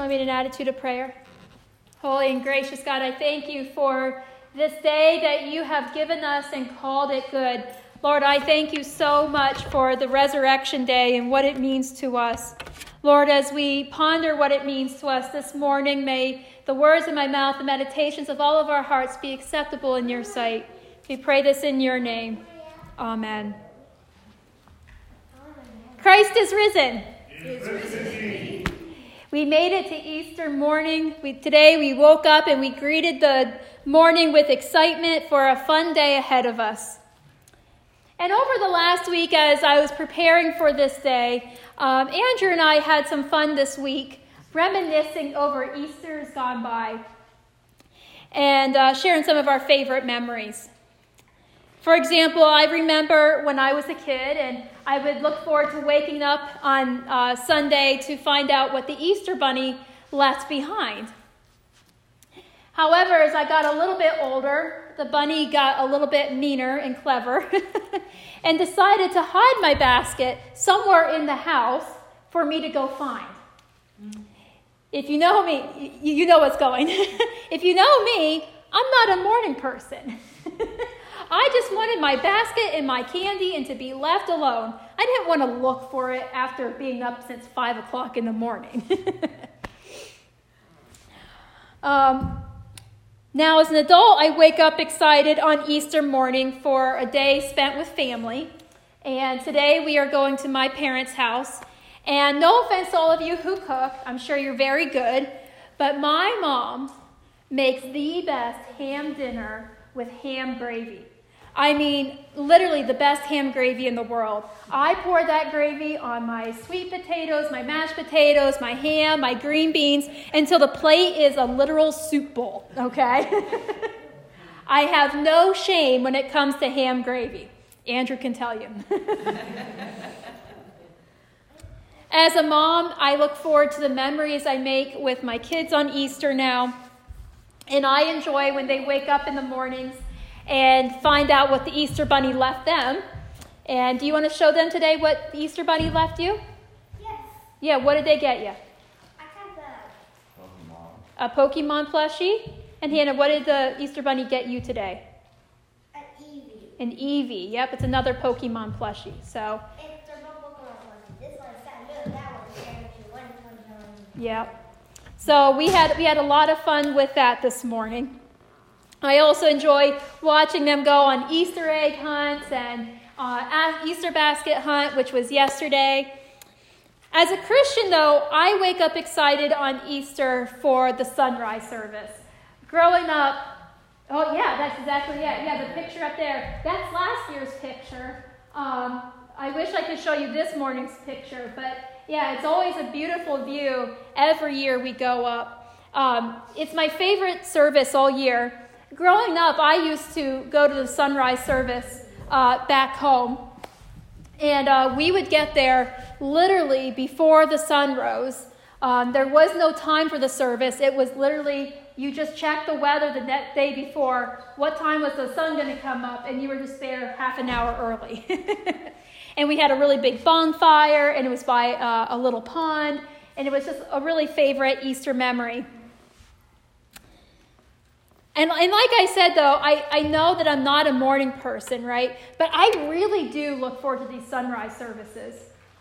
join me in an attitude of prayer? Holy and gracious God, I thank you for this day that you have given us and called it good. Lord, I thank you so much for the resurrection day and what it means to us. Lord, as we ponder what it means to us this morning, may the words of my mouth, the meditations of all of our hearts be acceptable in your sight. We pray this in your name. Amen. Christ is risen. Is risen we made it to Easter morning. We, today we woke up and we greeted the morning with excitement for a fun day ahead of us. And over the last week, as I was preparing for this day, um, Andrew and I had some fun this week, reminiscing over Easter's gone by and uh, sharing some of our favorite memories. For example, I remember when I was a kid and I would look forward to waking up on uh, Sunday to find out what the Easter Bunny left behind. However, as I got a little bit older, the bunny got a little bit meaner and clever and decided to hide my basket somewhere in the house for me to go find. If you know me, you know what's going. if you know me, I'm not a morning person. I just wanted my basket and my candy and to be left alone. I didn't want to look for it after being up since 5 o'clock in the morning. um, now, as an adult, I wake up excited on Easter morning for a day spent with family. And today we are going to my parents' house. And no offense to all of you who cook, I'm sure you're very good, but my mom makes the best ham dinner with ham gravy. I mean, literally the best ham gravy in the world. I pour that gravy on my sweet potatoes, my mashed potatoes, my ham, my green beans, until the plate is a literal soup bowl, okay? I have no shame when it comes to ham gravy. Andrew can tell you. As a mom, I look forward to the memories I make with my kids on Easter now. And I enjoy when they wake up in the mornings and find out what the Easter Bunny left them. And do you want to show them today what the Easter Bunny left you? Yes. Yeah, what did they get you? I A got Pokemon A Pokemon plushie? And Hannah, what did the Easter Bunny get you today? an Eevee. An Eevee. Yep, it's another Pokemon plushie. So, It's Pokemon. This one's that little, that one's very. One is one one. yep. So we had we had a lot of fun with that this morning. I also enjoy watching them go on Easter egg hunts and uh, Easter basket hunt, which was yesterday. As a Christian, though, I wake up excited on Easter for the sunrise service. Growing up, oh, yeah, that's exactly it. Yeah, the picture up there, that's last year's picture. Um, I wish I could show you this morning's picture, but yeah, it's always a beautiful view every year we go up. Um, it's my favorite service all year. Growing up, I used to go to the sunrise service uh, back home. And uh, we would get there literally before the sun rose. Um, there was no time for the service. It was literally, you just checked the weather the next day before. What time was the sun going to come up? And you were just there half an hour early. and we had a really big bonfire, and it was by uh, a little pond. And it was just a really favorite Easter memory. And, and like I said, though, I, I know that I'm not a morning person, right? But I really do look forward to these sunrise services.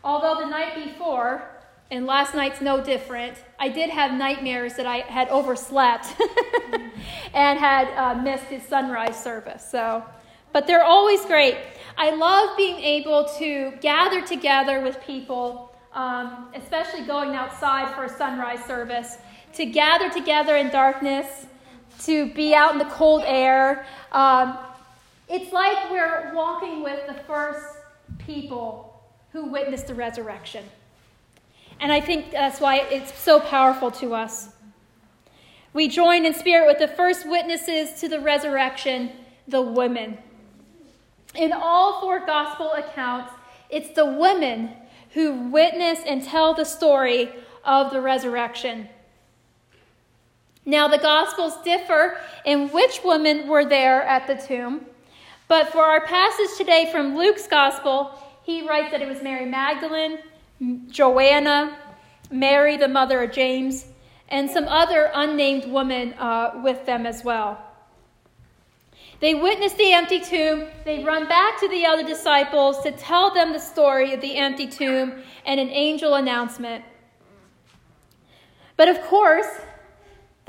Although the night before, and last night's no different, I did have nightmares that I had overslept and had uh, missed his sunrise service. So, but they're always great. I love being able to gather together with people, um, especially going outside for a sunrise service, to gather together in darkness to be out in the cold air. Um, it's like we're walking with the first people who witnessed the resurrection. And I think that's why it's so powerful to us. We join in spirit with the first witnesses to the resurrection, the women. In all four gospel accounts, it's the women who witness and tell the story of the resurrection. Now, the Gospels differ in which women were there at the tomb, but for our passage today from Luke's Gospel, he writes that it was Mary Magdalene, Joanna, Mary, the mother of James, and some other unnamed women uh, with them as well. They witness the empty tomb. They run back to the other disciples to tell them the story of the empty tomb and an angel announcement. But of course,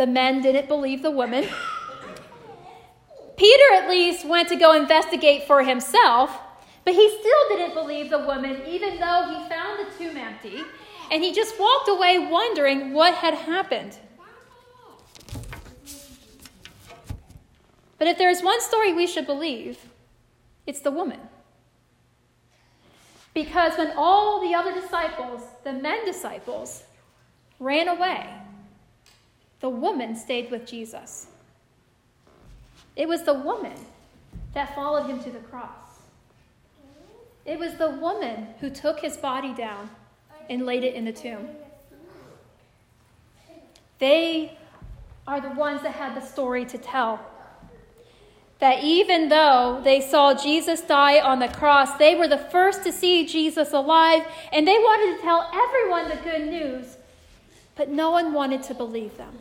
the men didn't believe the women. Peter at least went to go investigate for himself, but he still didn't believe the woman, even though he found the tomb empty, and he just walked away wondering what had happened. But if there's one story we should believe, it's the woman. Because when all the other disciples, the men disciples, ran away, the woman stayed with Jesus. It was the woman that followed him to the cross. It was the woman who took his body down and laid it in the tomb. They are the ones that had the story to tell that even though they saw Jesus die on the cross, they were the first to see Jesus alive, and they wanted to tell everyone the good news, but no one wanted to believe them.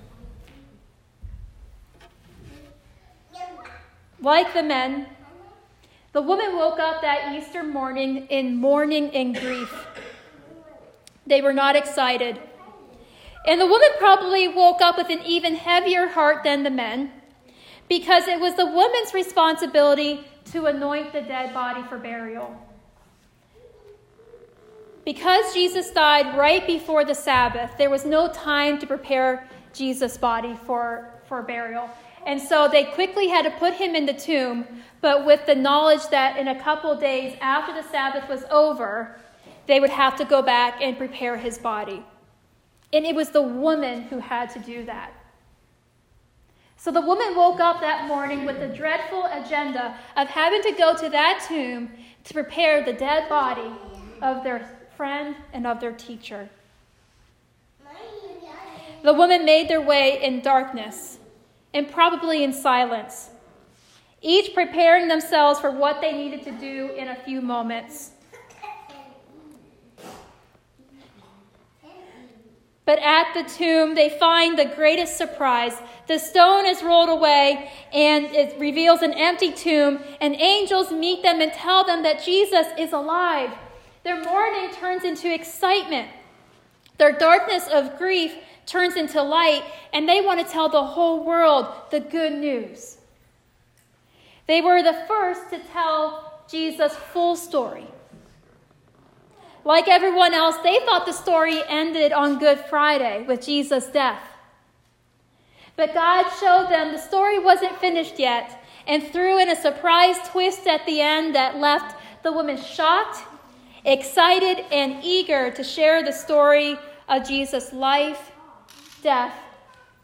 Like the men, the woman woke up that Easter morning in mourning and grief. They were not excited. And the woman probably woke up with an even heavier heart than the men because it was the woman's responsibility to anoint the dead body for burial. Because Jesus died right before the Sabbath, there was no time to prepare Jesus' body for, for burial. And so they quickly had to put him in the tomb, but with the knowledge that in a couple days after the Sabbath was over, they would have to go back and prepare his body. And it was the woman who had to do that. So the woman woke up that morning with the dreadful agenda of having to go to that tomb to prepare the dead body of their friend and of their teacher. The woman made their way in darkness and probably in silence, each preparing themselves for what they needed to do in a few moments. But at the tomb, they find the greatest surprise. The stone is rolled away, and it reveals an empty tomb, and angels meet them and tell them that Jesus is alive. Their mourning turns into excitement. Their darkness of grief turns into light, and they want to tell the whole world the good news. They were the first to tell Jesus' full story. Like everyone else, they thought the story ended on Good Friday with Jesus' death. But God showed them the story wasn't finished yet and threw in a surprise twist at the end that left the woman shocked, excited, and eager to share the story of Jesus' life, death,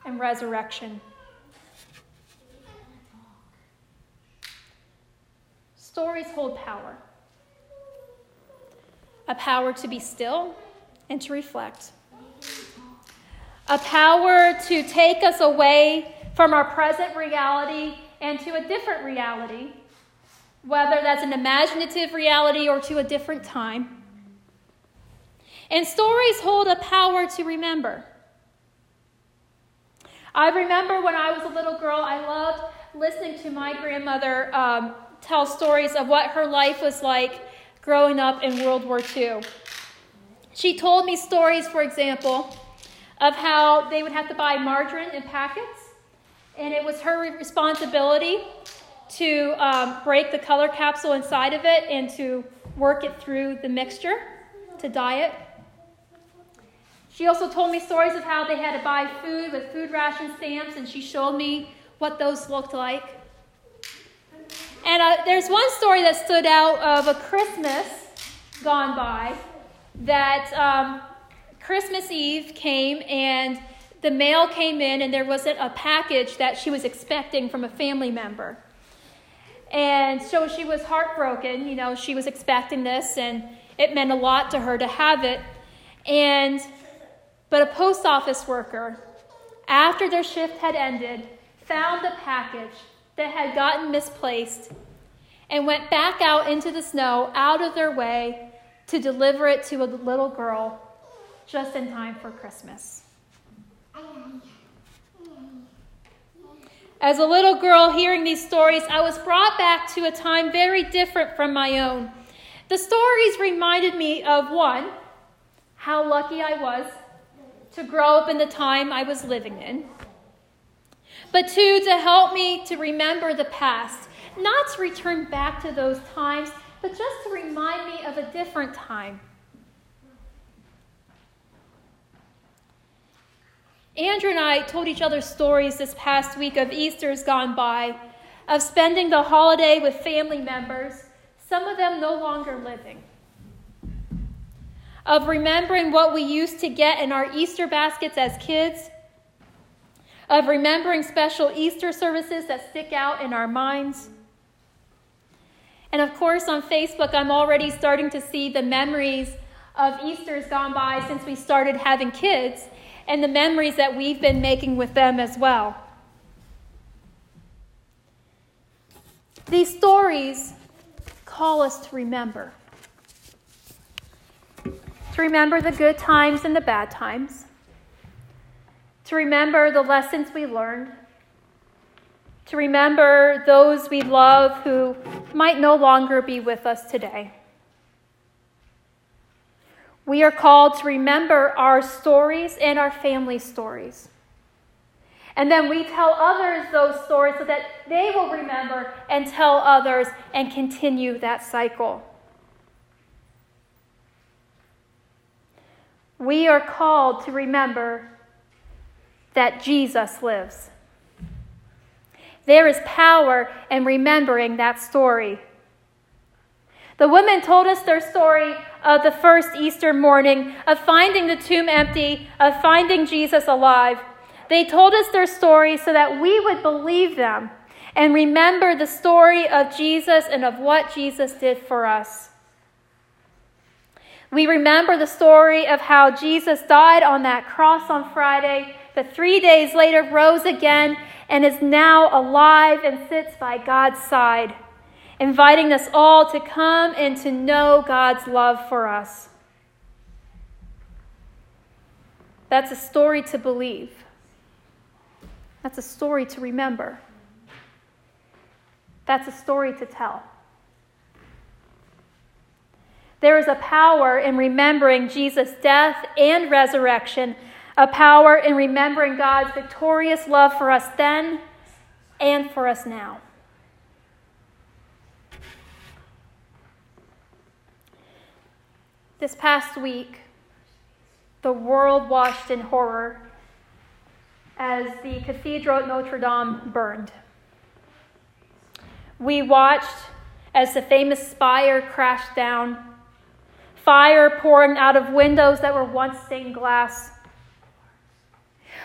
and resurrection. Stories hold power a power to be still and to reflect, a power to take us away from our present reality and to a different reality, whether that's an imaginative reality or to a different time. And stories hold a power to remember. I remember when I was a little girl, I loved listening to my grandmother um, tell stories of what her life was like growing up in World War II. She told me stories, for example, of how they would have to buy margarine in packets, and it was her responsibility to um, break the color capsule inside of it and to work it through the mixture to dye it. She also told me stories of how they had to buy food with food ration stamps, and she showed me what those looked like. And uh, there's one story that stood out of a Christmas gone by that um, Christmas Eve came and the mail came in and there wasn't a package that she was expecting from a family member. And so she was heartbroken. You know, she was expecting this and it meant a lot to her to have it. And, but a post office worker, after their shift had ended, found the package that had gotten misplaced and went back out into the snow out of their way to deliver it to a little girl just in time for Christmas. As a little girl hearing these stories, I was brought back to a time very different from my own. The stories reminded me of one, how lucky I was to grow up in the time I was living in, but two, to help me to remember the past, not to return back to those times, but just to remind me of a different time. Andrew and I told each other stories this past week of Easter's gone by, of spending the holiday with family members, some of them no longer living, of remembering what we used to get in our Easter baskets as kids, of remembering special Easter services that stick out in our minds. And of course, on Facebook, I'm already starting to see the memories of Easter's gone by since we started having kids and the memories that we've been making with them as well. These stories call us to remember. To remember the good times and the bad times. To remember the lessons we learned. To remember those we love who might no longer be with us today. We are called to remember our stories and our family stories. And then we tell others those stories so that they will remember and tell others and continue that cycle. We are called to remember that Jesus lives. There is power in remembering that story. The women told us their story of the first Easter morning, of finding the tomb empty, of finding Jesus alive. They told us their story so that we would believe them and remember the story of Jesus and of what Jesus did for us. We remember the story of how Jesus died on that cross on Friday, but three days later rose again and is now alive and sits by God's side inviting us all to come and to know God's love for us. That's a story to believe. That's a story to remember. That's a story to tell. There is a power in remembering Jesus' death and resurrection, a power in remembering God's victorious love for us then and for us now. This past week, the world watched in horror as the cathedral at Notre Dame burned. We watched as the famous spire crashed down, fire pouring out of windows that were once stained glass.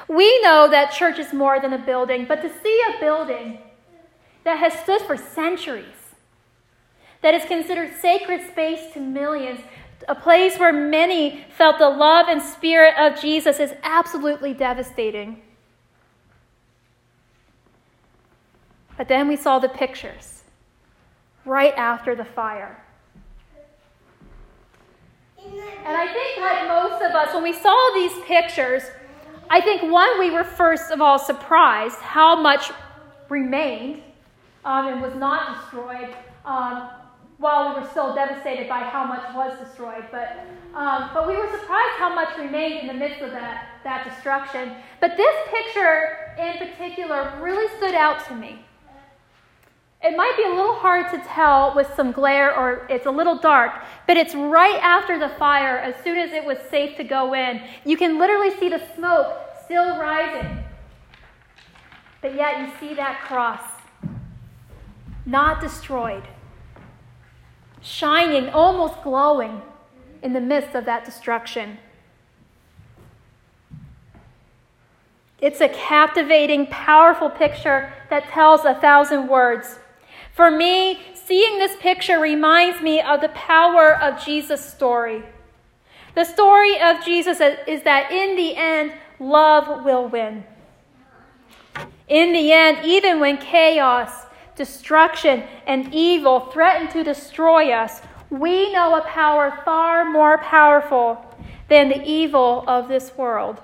We know that church is more than a building, but to see a building that has stood for centuries, that is considered sacred space to millions, a place where many felt the love and spirit of Jesus is absolutely devastating. But then we saw the pictures right after the fire. And I think, like most of us, when we saw these pictures, I think one, we were first of all surprised how much remained um, and was not destroyed. Um, while we were still devastated by how much was destroyed. But, um, but we were surprised how much remained in the midst of that, that destruction. But this picture in particular really stood out to me. It might be a little hard to tell with some glare or it's a little dark, but it's right after the fire, as soon as it was safe to go in. You can literally see the smoke still rising. But yet you see that cross, not destroyed shining, almost glowing in the midst of that destruction. It's a captivating, powerful picture that tells a thousand words. For me, seeing this picture reminds me of the power of Jesus' story. The story of Jesus is that in the end, love will win. In the end, even when chaos destruction, and evil threaten to destroy us, we know a power far more powerful than the evil of this world.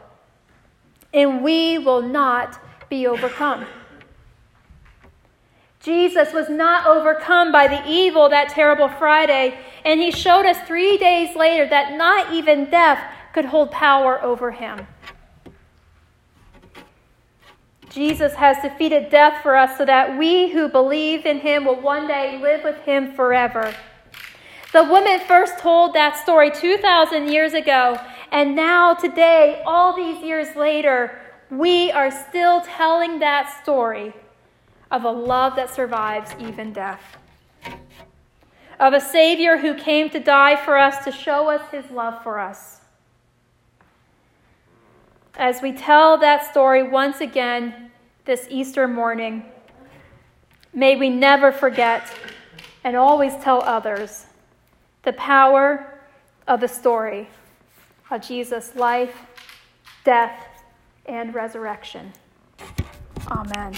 and we will not be overcome. Jesus was not overcome by the evil that terrible Friday, and he showed us three days later that not even death could hold power over him. Jesus has defeated death for us so that we who believe in him will one day live with him forever. The woman first told that story 2,000 years ago, and now, today, all these years later, we are still telling that story of a love that survives even death, of a Savior who came to die for us to show us his love for us. As we tell that story once again this Easter morning, may we never forget and always tell others the power of the story of Jesus' life, death, and resurrection. Amen.